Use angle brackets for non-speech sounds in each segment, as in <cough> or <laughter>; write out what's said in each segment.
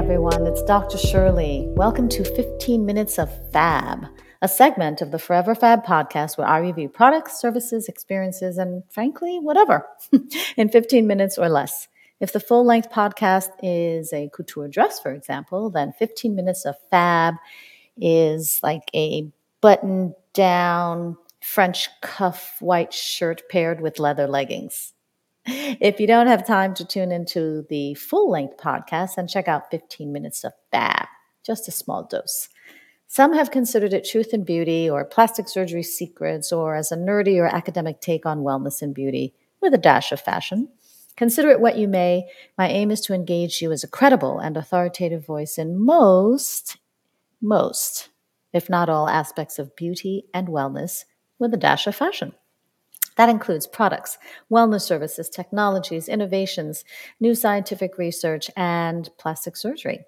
Everyone, it's Dr. Shirley. Welcome to 15 Minutes of Fab, a segment of the Forever Fab podcast where I review products, services, experiences, and frankly, whatever <laughs> in 15 minutes or less. If the full length podcast is a couture dress, for example, then 15 Minutes of Fab is like a button down French cuff white shirt paired with leather leggings. If you don't have time to tune into the full length podcast, then check out 15 Minutes of Fab, just a small dose. Some have considered it truth and beauty or plastic surgery secrets or as a nerdy or academic take on wellness and beauty with a dash of fashion. Consider it what you may. My aim is to engage you as a credible and authoritative voice in most, most, if not all aspects of beauty and wellness with a dash of fashion. That includes products, wellness services, technologies, innovations, new scientific research, and plastic surgery.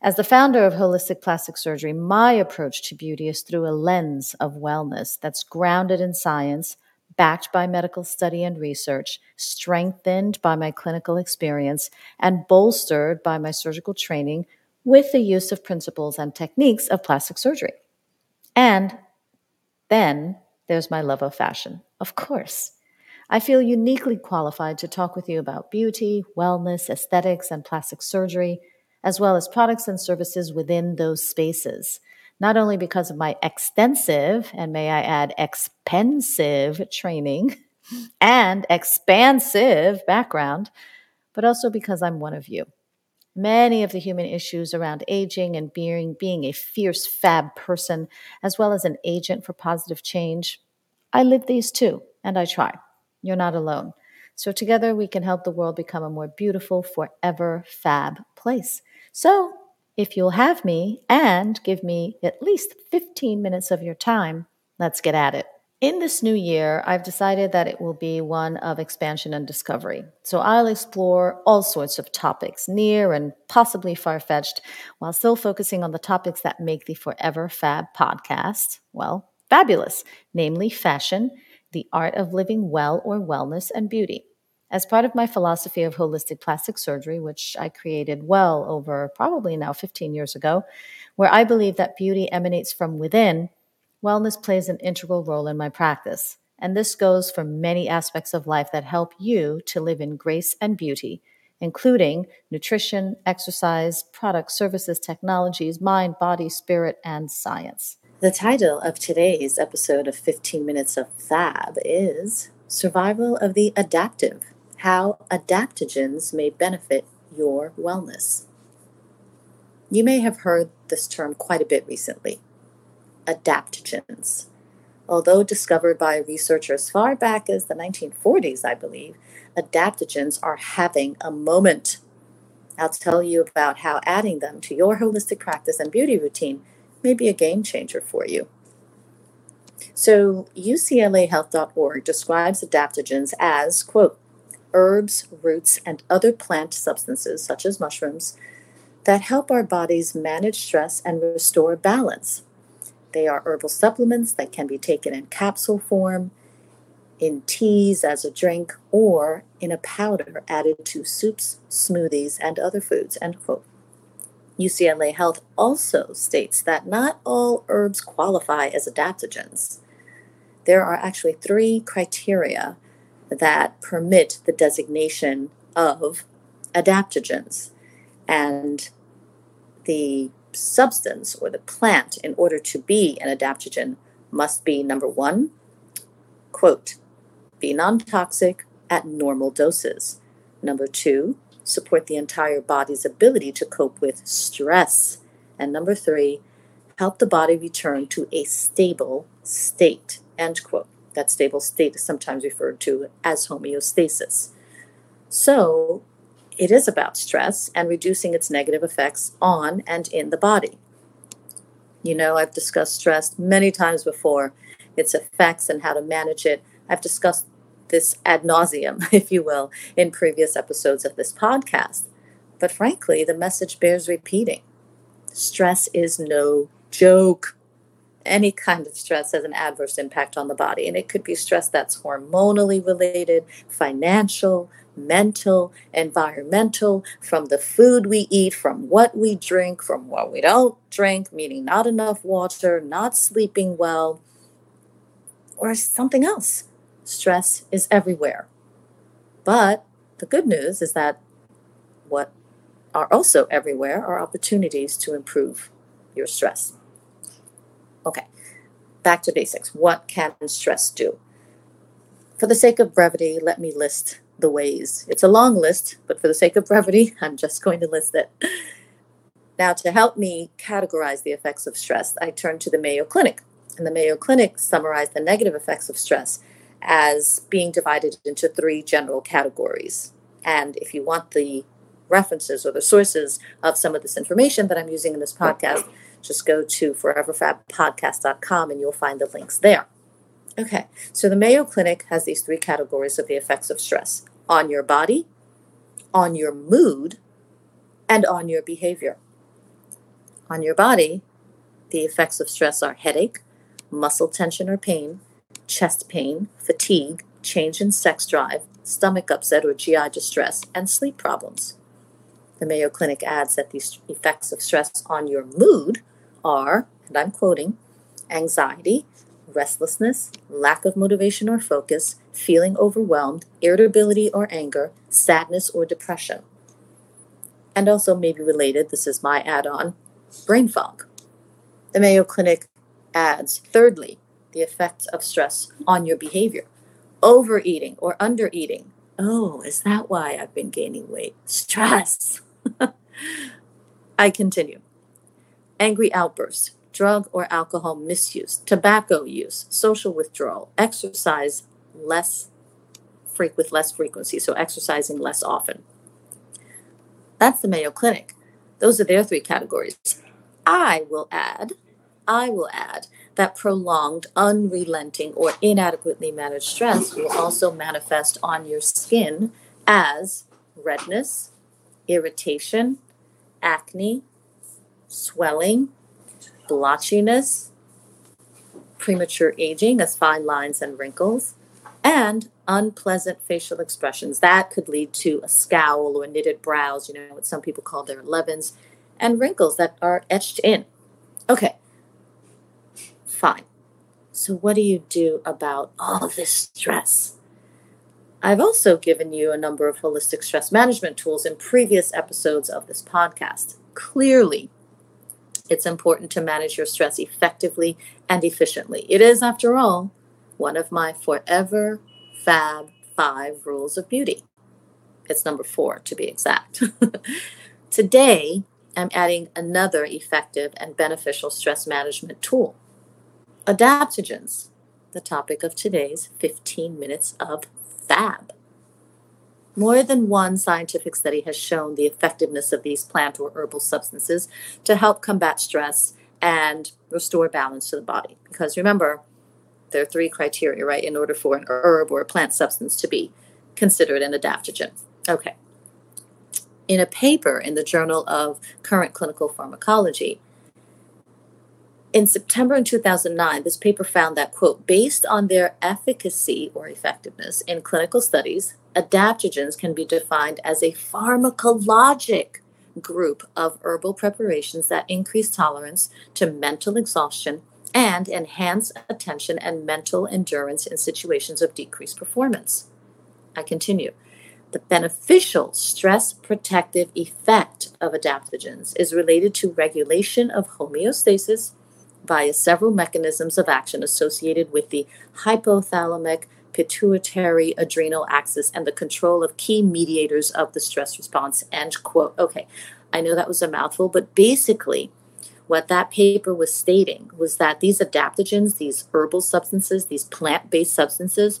As the founder of Holistic Plastic Surgery, my approach to beauty is through a lens of wellness that's grounded in science, backed by medical study and research, strengthened by my clinical experience, and bolstered by my surgical training with the use of principles and techniques of plastic surgery. And then there's my love of fashion, of course. I feel uniquely qualified to talk with you about beauty, wellness, aesthetics, and plastic surgery, as well as products and services within those spaces. Not only because of my extensive, and may I add, expensive training <laughs> and expansive background, but also because I'm one of you. Many of the human issues around aging and being, being a fierce fab person, as well as an agent for positive change, I live these too, and I try. You're not alone. So together we can help the world become a more beautiful, forever fab place. So if you'll have me and give me at least 15 minutes of your time, let's get at it. In this new year, I've decided that it will be one of expansion and discovery. So I'll explore all sorts of topics, near and possibly far fetched, while still focusing on the topics that make the Forever Fab podcast, well, fabulous, namely fashion, the art of living well or wellness, and beauty. As part of my philosophy of holistic plastic surgery, which I created well over probably now 15 years ago, where I believe that beauty emanates from within wellness plays an integral role in my practice. And this goes for many aspects of life that help you to live in grace and beauty, including nutrition, exercise, products, services, technologies, mind, body, spirit, and science. The title of today's episode of 15 Minutes of Fab is Survival of the Adaptive How Adaptogens May Benefit Your Wellness. You may have heard this term quite a bit recently adaptogens. Although discovered by researchers far back as the 1940s, I believe, adaptogens are having a moment. I'll tell you about how adding them to your holistic practice and beauty routine may be a game changer for you. So, UCLAHealth.org describes adaptogens as, quote, herbs, roots, and other plant substances, such as mushrooms, that help our bodies manage stress and restore balance. They are herbal supplements that can be taken in capsule form, in teas as a drink, or in a powder added to soups, smoothies, and other foods. End quote. UCLA Health also states that not all herbs qualify as adaptogens. there are actually three criteria that permit the designation of adaptogens. And the substance or the plant, in order to be an adaptogen, must be number one, quote, be non toxic at normal doses. Number two, support the entire body's ability to cope with stress. And number three, help the body return to a stable state. End quote. That stable state is sometimes referred to as homeostasis. So it is about stress and reducing its negative effects on and in the body. You know, I've discussed stress many times before, its effects and how to manage it. I've discussed this ad nauseum, <laughs> if you will, in previous episodes of this podcast. But frankly, the message bears repeating. Stress is no joke. Any kind of stress has an adverse impact on the body, and it could be stress that's hormonally related, financial, mental, environmental, from the food we eat, from what we drink, from what we don't drink, meaning not enough water, not sleeping well, or something else stress is everywhere. But the good news is that what are also everywhere are opportunities to improve your stress. Okay, back to basics. What can stress do? For the sake of brevity, let me list the ways. It's a long list, but for the sake of brevity, <laughs> I'm just going to list it. Now, to help me categorize the effects of stress, I turn to the Mayo Clinic. And the Mayo Clinic summarized the negative effects of stress as being divided into three general categories. And if you want the references or the sources of some of this information that I'm using in this podcast, just go to foreverfabpodcast.com and you'll find the links there. Okay, so the Mayo Clinic has these three categories of the effects of stress on your body, on your mood, and on your behavior. On your body, the effects of stress are headache, muscle tension or pain, chest pain, fatigue, change in sex drive, stomach upset or GI distress, and sleep problems. The Mayo Clinic adds that these effects of stress on your mood are, and I'm quoting, anxiety, restlessness, lack of motivation or focus, feeling overwhelmed, irritability or anger, sadness or depression. And also, maybe related, this is my add on brain fog. The Mayo Clinic adds, thirdly, the effects of stress on your behavior. Overeating or undereating. Oh, is that why I've been gaining weight? Stress. <laughs> I continue. Angry outbursts, drug or alcohol misuse, tobacco use, social withdrawal, exercise less freak with less frequency, so exercising less often. That's the Mayo Clinic. Those are their three categories. I will add, I will add that prolonged, unrelenting, or inadequately managed stress will also manifest on your skin as redness, irritation, acne, swelling, blotchiness, premature aging as fine lines and wrinkles, and unpleasant facial expressions. That could lead to a scowl or knitted brows, you know, what some people call their 11s, and wrinkles that are etched in. Okay, fine. So, what do you do about all this stress? I've also given you a number of holistic stress management tools in previous episodes of this podcast. Clearly, it's important to manage your stress effectively and efficiently. It is, after all, one of my forever fab five rules of beauty. It's number four, to be exact. <laughs> Today, I'm adding another effective and beneficial stress management tool Adaptogens, the topic of today's 15 minutes of fab. More than one scientific study has shown the effectiveness of these plant or herbal substances to help combat stress and restore balance to the body. Because remember, there are three criteria, right, in order for an herb or a plant substance to be considered an adaptogen. Okay. In a paper in the Journal of Current Clinical Pharmacology, in September in 2009, this paper found that, quote, based on their efficacy or effectiveness in clinical studies, adaptogens can be defined as a pharmacologic group of herbal preparations that increase tolerance to mental exhaustion and enhance attention and mental endurance in situations of decreased performance. I continue. The beneficial stress protective effect of adaptogens is related to regulation of homeostasis via several mechanisms of action associated with the hypothalamic pituitary adrenal axis and the control of key mediators of the stress response. End quote. Okay, I know that was a mouthful, but basically, what that paper was stating was that these adaptogens, these herbal substances, these plant based substances,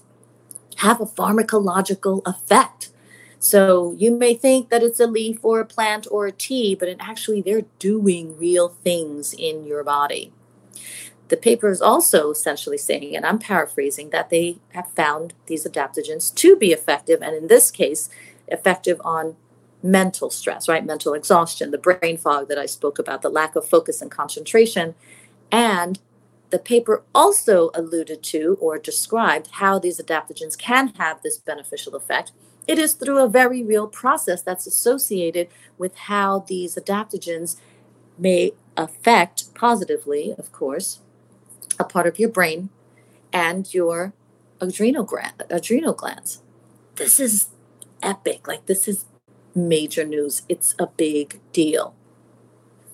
have a pharmacological effect. So you may think that it's a leaf or a plant or a tea, but actually they're doing real things in your body. The paper is also essentially saying, and I'm paraphrasing, that they have found these adaptogens to be effective, and in this case, effective on mental stress, right? Mental exhaustion, the brain fog that I spoke about, the lack of focus and concentration. And the paper also alluded to or described how these adaptogens can have this beneficial effect. It is through a very real process that's associated with how these adaptogens may affect positively, of course, a part of your brain and your adrenal adrenal glands. This is epic. Like this is major news. It's a big deal.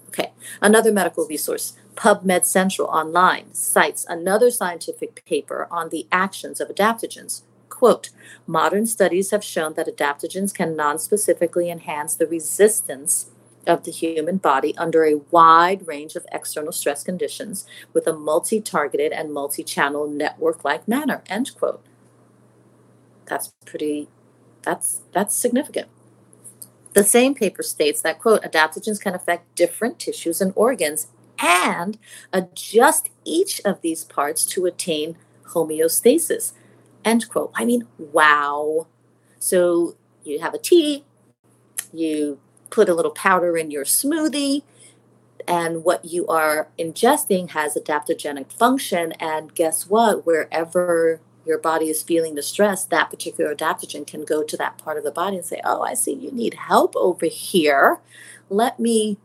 Okay, another medical resource, PubMed Central online, cites another scientific paper on the actions of adaptogens. Quote, modern studies have shown that adaptogens can non-specifically enhance the resistance of the human body under a wide range of external stress conditions with a multi targeted and multi channel network like manner. End quote. That's pretty, that's, that's significant. The same paper states that, quote, adaptogens can affect different tissues and organs and adjust each of these parts to attain homeostasis, end quote. I mean, wow. So you have a tea, you put a little powder in your smoothie, and what you are ingesting has adaptogenic function. And guess what? Wherever your body is feeling the stress, that particular adaptogen can go to that part of the body and say, Oh, I see you need help over here. Let me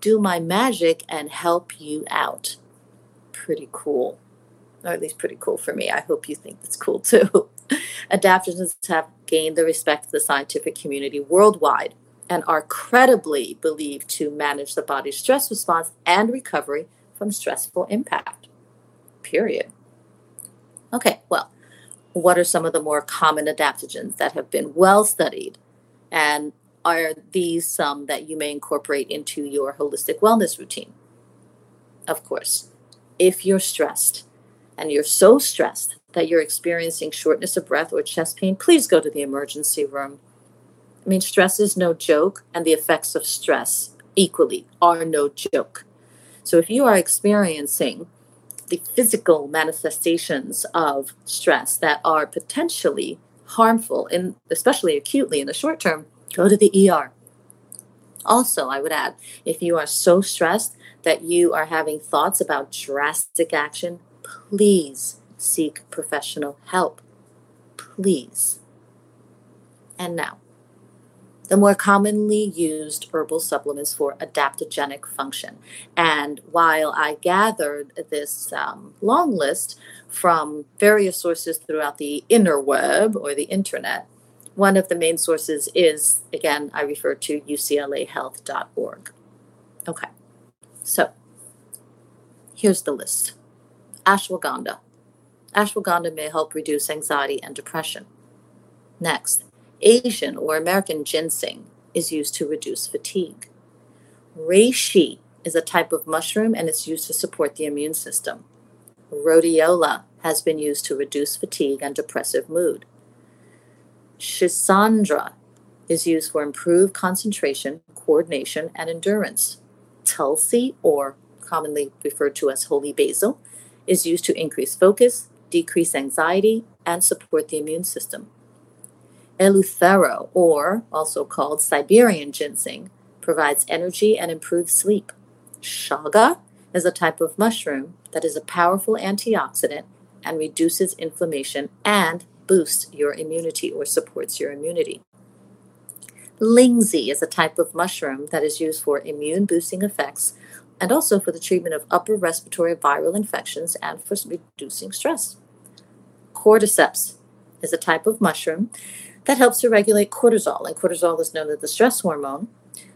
do my magic and help you out. Pretty cool. Or at least pretty cool for me. I hope you think it's cool too. <laughs> Adaptogens have gained the respect of the scientific community worldwide and are credibly believed to manage the body's stress response and recovery from stressful impact. Period. Okay, well, what are some of the more common adaptogens that have been well studied? And are these some that you may incorporate into your holistic wellness routine? Of course, if you're stressed and you're so stressed that you're experiencing shortness of breath or chest pain, please go to the emergency room. I mean, stress is no joke, and the effects of stress equally are no joke. So if you are experiencing the physical manifestations of stress that are potentially harmful, and especially acutely in the short term, go to the ER. Also, I would add if you are so stressed that you are having thoughts about drastic action, please seek professional help. Please. And now, the more commonly used herbal supplements for adaptogenic function. And while I gathered this um, long list from various sources throughout the interweb or the internet, one of the main sources is, again, I refer to uclahealth.org. Okay, so here's the list ashwagandha. Ashwagandha may help reduce anxiety and depression. Next, Asian or American ginseng is used to reduce fatigue. Reishi is a type of mushroom and it's used to support the immune system. Rhodiola has been used to reduce fatigue and depressive mood. Schisandra is used for improved concentration, coordination, and endurance. Tulsi, or commonly referred to as holy basil, is used to increase focus, decrease anxiety, and support the immune system. Eleuthero, or also called Siberian ginseng, provides energy and improves sleep. Chaga is a type of mushroom that is a powerful antioxidant and reduces inflammation and boosts your immunity or supports your immunity. Lingzhi is a type of mushroom that is used for immune boosting effects and also for the treatment of upper respiratory viral infections and for reducing stress. Cordyceps is a type of mushroom that helps to regulate cortisol, and cortisol is known as the stress hormone.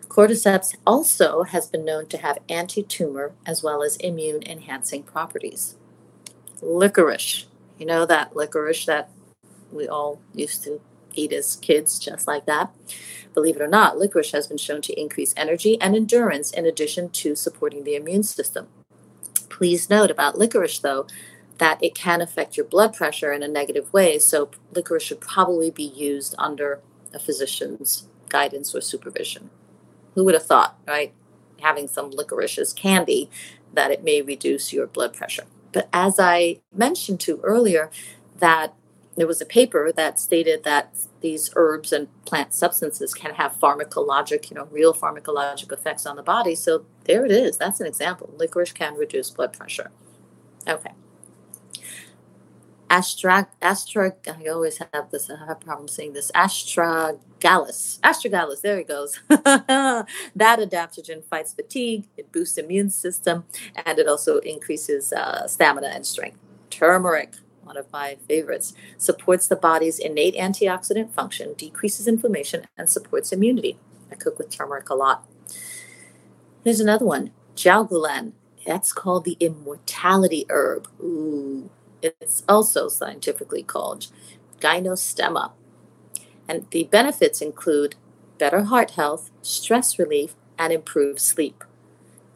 Cordyceps also has been known to have anti tumor as well as immune enhancing properties. Licorice. You know that licorice that we all used to eat as kids, just like that. Believe it or not, licorice has been shown to increase energy and endurance in addition to supporting the immune system. Please note about licorice, though, that it can affect your blood pressure in a negative way, so licorice should probably be used under a physician's guidance or supervision. Who would have thought, right? Having some licorice as candy, that it may reduce your blood pressure. But as I mentioned to earlier, that there was a paper that stated that these herbs and plant substances can have pharmacologic, you know, real pharmacologic effects on the body. So there it is. That's an example. Licorice can reduce blood pressure. Okay. Astra, Astra, I always have this, I have a problem saying this, astragalus. Astragalus, there he goes. <laughs> that adaptogen fights fatigue, it boosts immune system, and it also increases uh, stamina and strength. Turmeric, one of my favorites, supports the body's innate antioxidant function, decreases inflammation, and supports immunity. I cook with turmeric a lot. Here's another one, Jiaogulan. That's called the immortality herb. Ooh, it's also scientifically called gynostemma. And the benefits include better heart health, stress relief, and improved sleep.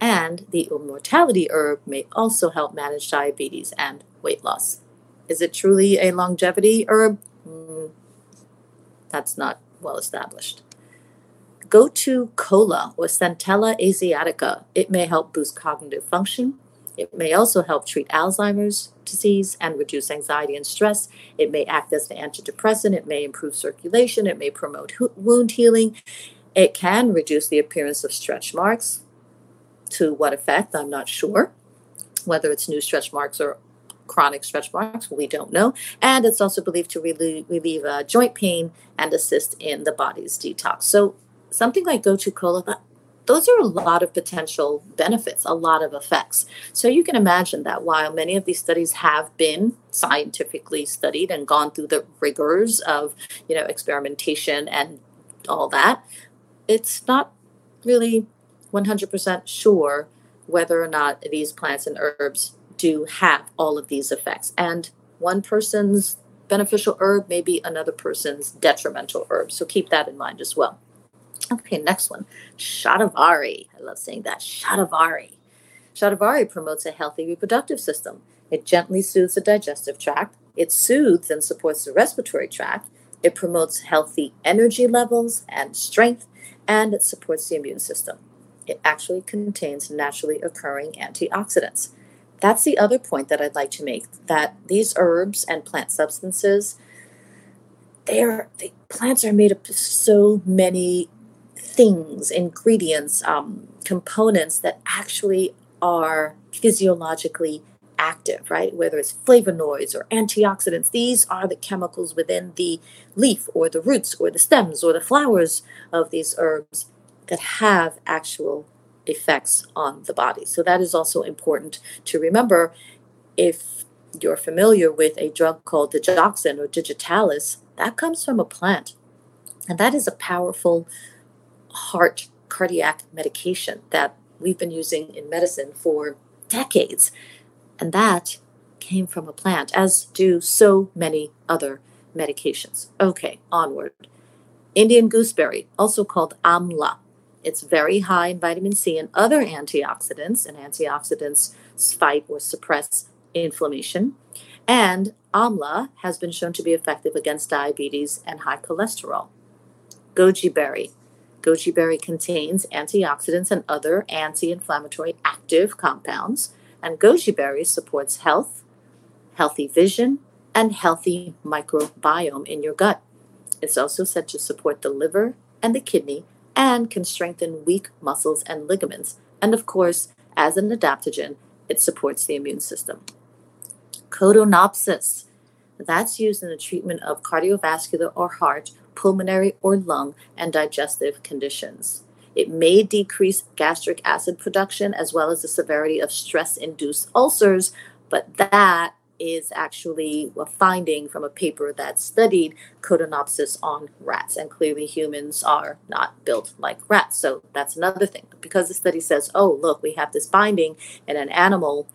And the immortality herb may also help manage diabetes and weight loss. Is it truly a longevity herb? Mm, that's not well established. Gotu Kola or Centella asiatica. It may help boost cognitive function. It may also help treat Alzheimer's disease and reduce anxiety and stress. It may act as an antidepressant. It may improve circulation. It may promote ho- wound healing. It can reduce the appearance of stretch marks. To what effect? I'm not sure. Whether it's new stretch marks or chronic stretch marks, we don't know. And it's also believed to relieve, relieve uh, joint pain and assist in the body's detox. So, something like Gotu Kola, those are a lot of potential benefits, a lot of effects. So, you can imagine that while many of these studies have been scientifically studied and gone through the rigors of, you know, experimentation and all that, it's not really 100% sure whether or not these plants and herbs do have all of these effects. And one person's beneficial herb may be another person's detrimental herb. So keep that in mind as well. Okay, next one Shatavari. I love saying that. Shatavari. Shatavari promotes a healthy reproductive system. It gently soothes the digestive tract. It soothes and supports the respiratory tract. It promotes healthy energy levels and strength, and it supports the immune system. It actually contains naturally occurring antioxidants. That's the other point that I'd like to make that these herbs and plant substances, they are, the plants are made up of so many things, ingredients, um, components that actually are physiologically active, right? Whether it's flavonoids or antioxidants, these are the chemicals within the leaf or the roots or the stems or the flowers of these herbs that have actual effects on the body. So that is also important to remember if you're familiar with a drug called digoxin or digitalis, that comes from a plant. And that is a powerful heart cardiac medication that we've been using in medicine for decades. And that came from a plant, as do so many other medications. Okay, onward. Indian gooseberry, also called amla, it's very high in vitamin C and other antioxidants, and antioxidants fight or suppress inflammation. And amla has been shown to be effective against diabetes and high cholesterol. Goji berry. Goji berry contains antioxidants and other anti inflammatory active compounds, and goji berry supports health, healthy vision, and healthy microbiome in your gut. It's also said to support the liver and the kidney and can strengthen weak muscles and ligaments. And of course, as an adaptogen, it supports the immune system. Codonopsis. That's used in the treatment of cardiovascular or heart, pulmonary or lung, and digestive conditions. It may decrease gastric acid production as well as the severity of stress induced ulcers, but that is actually a finding from a paper that studied Codonopsis on rats. And clearly, humans are not built like rats. So that's another thing. Because the study says, oh, look, we have this finding in an animal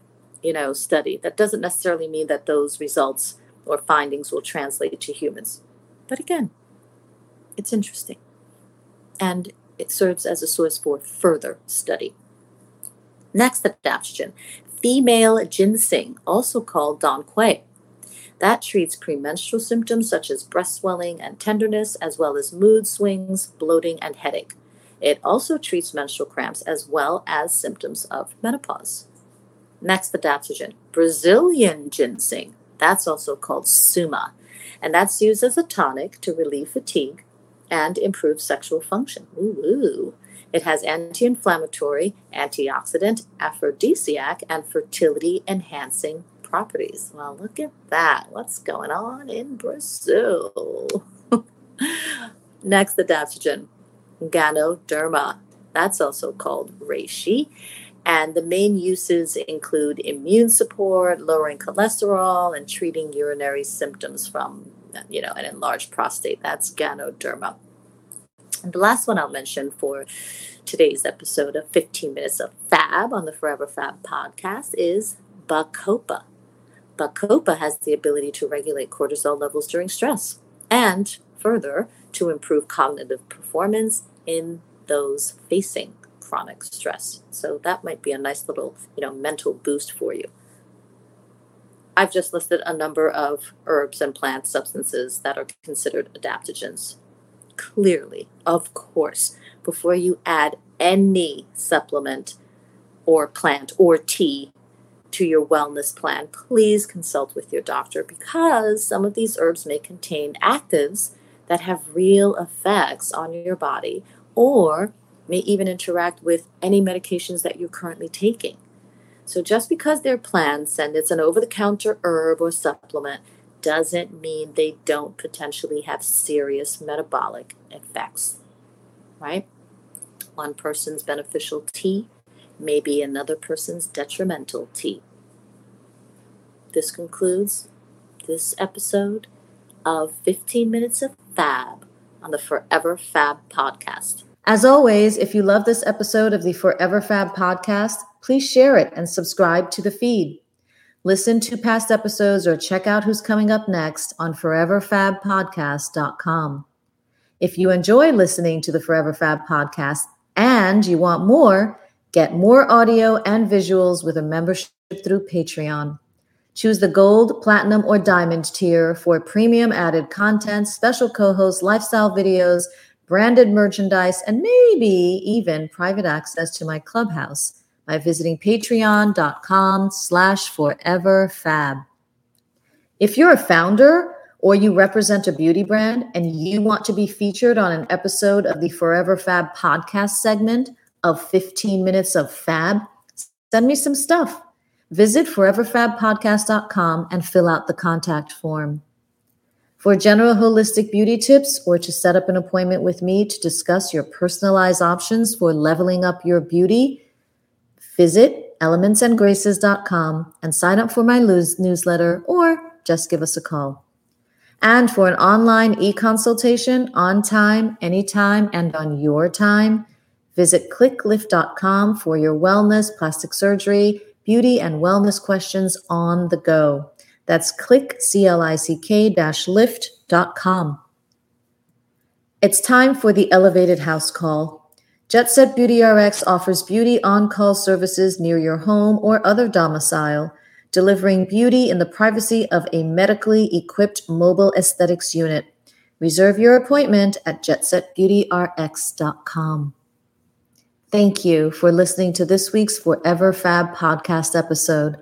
you know, study, that doesn't necessarily mean that those results or findings will translate to humans. But again, it's interesting. And it serves as a source for further study. Next adaptogen, female ginseng, also called Dong Quai. That treats premenstrual symptoms such as breast swelling and tenderness, as well as mood swings, bloating, and headache. It also treats menstrual cramps as well as symptoms of menopause. Next adaptogen, Brazilian ginseng. That's also called Suma. And that's used as a tonic to relieve fatigue and improve sexual function. Ooh. It has anti inflammatory, antioxidant, aphrodisiac, and fertility enhancing properties. Well, look at that. What's going on in Brazil? <laughs> Next adaptogen, Ganoderma. That's also called reishi. And the main uses include immune support, lowering cholesterol, and treating urinary symptoms from, you know, an enlarged prostate. That's Ganoderma. And the last one I'll mention for today's episode of 15 Minutes of Fab on the Forever Fab podcast is Bacopa. Bacopa has the ability to regulate cortisol levels during stress and further to improve cognitive performance in those facing chronic stress. So that might be a nice little, you know, mental boost for you. I've just listed a number of herbs and plant substances that are considered adaptogens clearly, of course, before you add any supplement or plant or tea to your wellness plan, please consult with your doctor because some of these herbs may contain actives that have real effects on your body or may even interact with any medications that you're currently taking. So just because they're plants and it's an over the counter herb or supplement doesn't mean they don't potentially have serious metabolic effects, right? One person's beneficial tea may be another person's detrimental tea. This concludes this episode of 15 Minutes of Fab on the Forever Fab podcast. As always, if you love this episode of the Forever Fab podcast, please share it and subscribe to the feed. Listen to past episodes or check out who's coming up next on foreverfabpodcast.com. If you enjoy listening to the Forever Fab podcast and you want more, get more audio and visuals with a membership through Patreon. Choose the gold, platinum, or diamond tier for premium added content, special co-hosts, lifestyle videos, branded merchandise, and maybe even private access to my clubhouse by visiting patreon.com slash foreverfab. If you're a founder or you represent a beauty brand and you want to be featured on an episode of the Forever Fab podcast segment of 15 minutes of fab, send me some stuff. Visit foreverfabpodcast.com and fill out the contact form. For general holistic beauty tips or to set up an appointment with me to discuss your personalized options for leveling up your beauty, Visit elementsandgraces.com and sign up for my newsletter or just give us a call. And for an online e consultation on time, anytime, and on your time, visit clicklift.com for your wellness, plastic surgery, beauty, and wellness questions on the go. That's click, C L I C K lift.com. It's time for the elevated house call. Jet Set Beauty RX offers beauty on call services near your home or other domicile, delivering beauty in the privacy of a medically equipped mobile aesthetics unit. Reserve your appointment at jetsetbeautyrx.com. Thank you for listening to this week's Forever Fab podcast episode.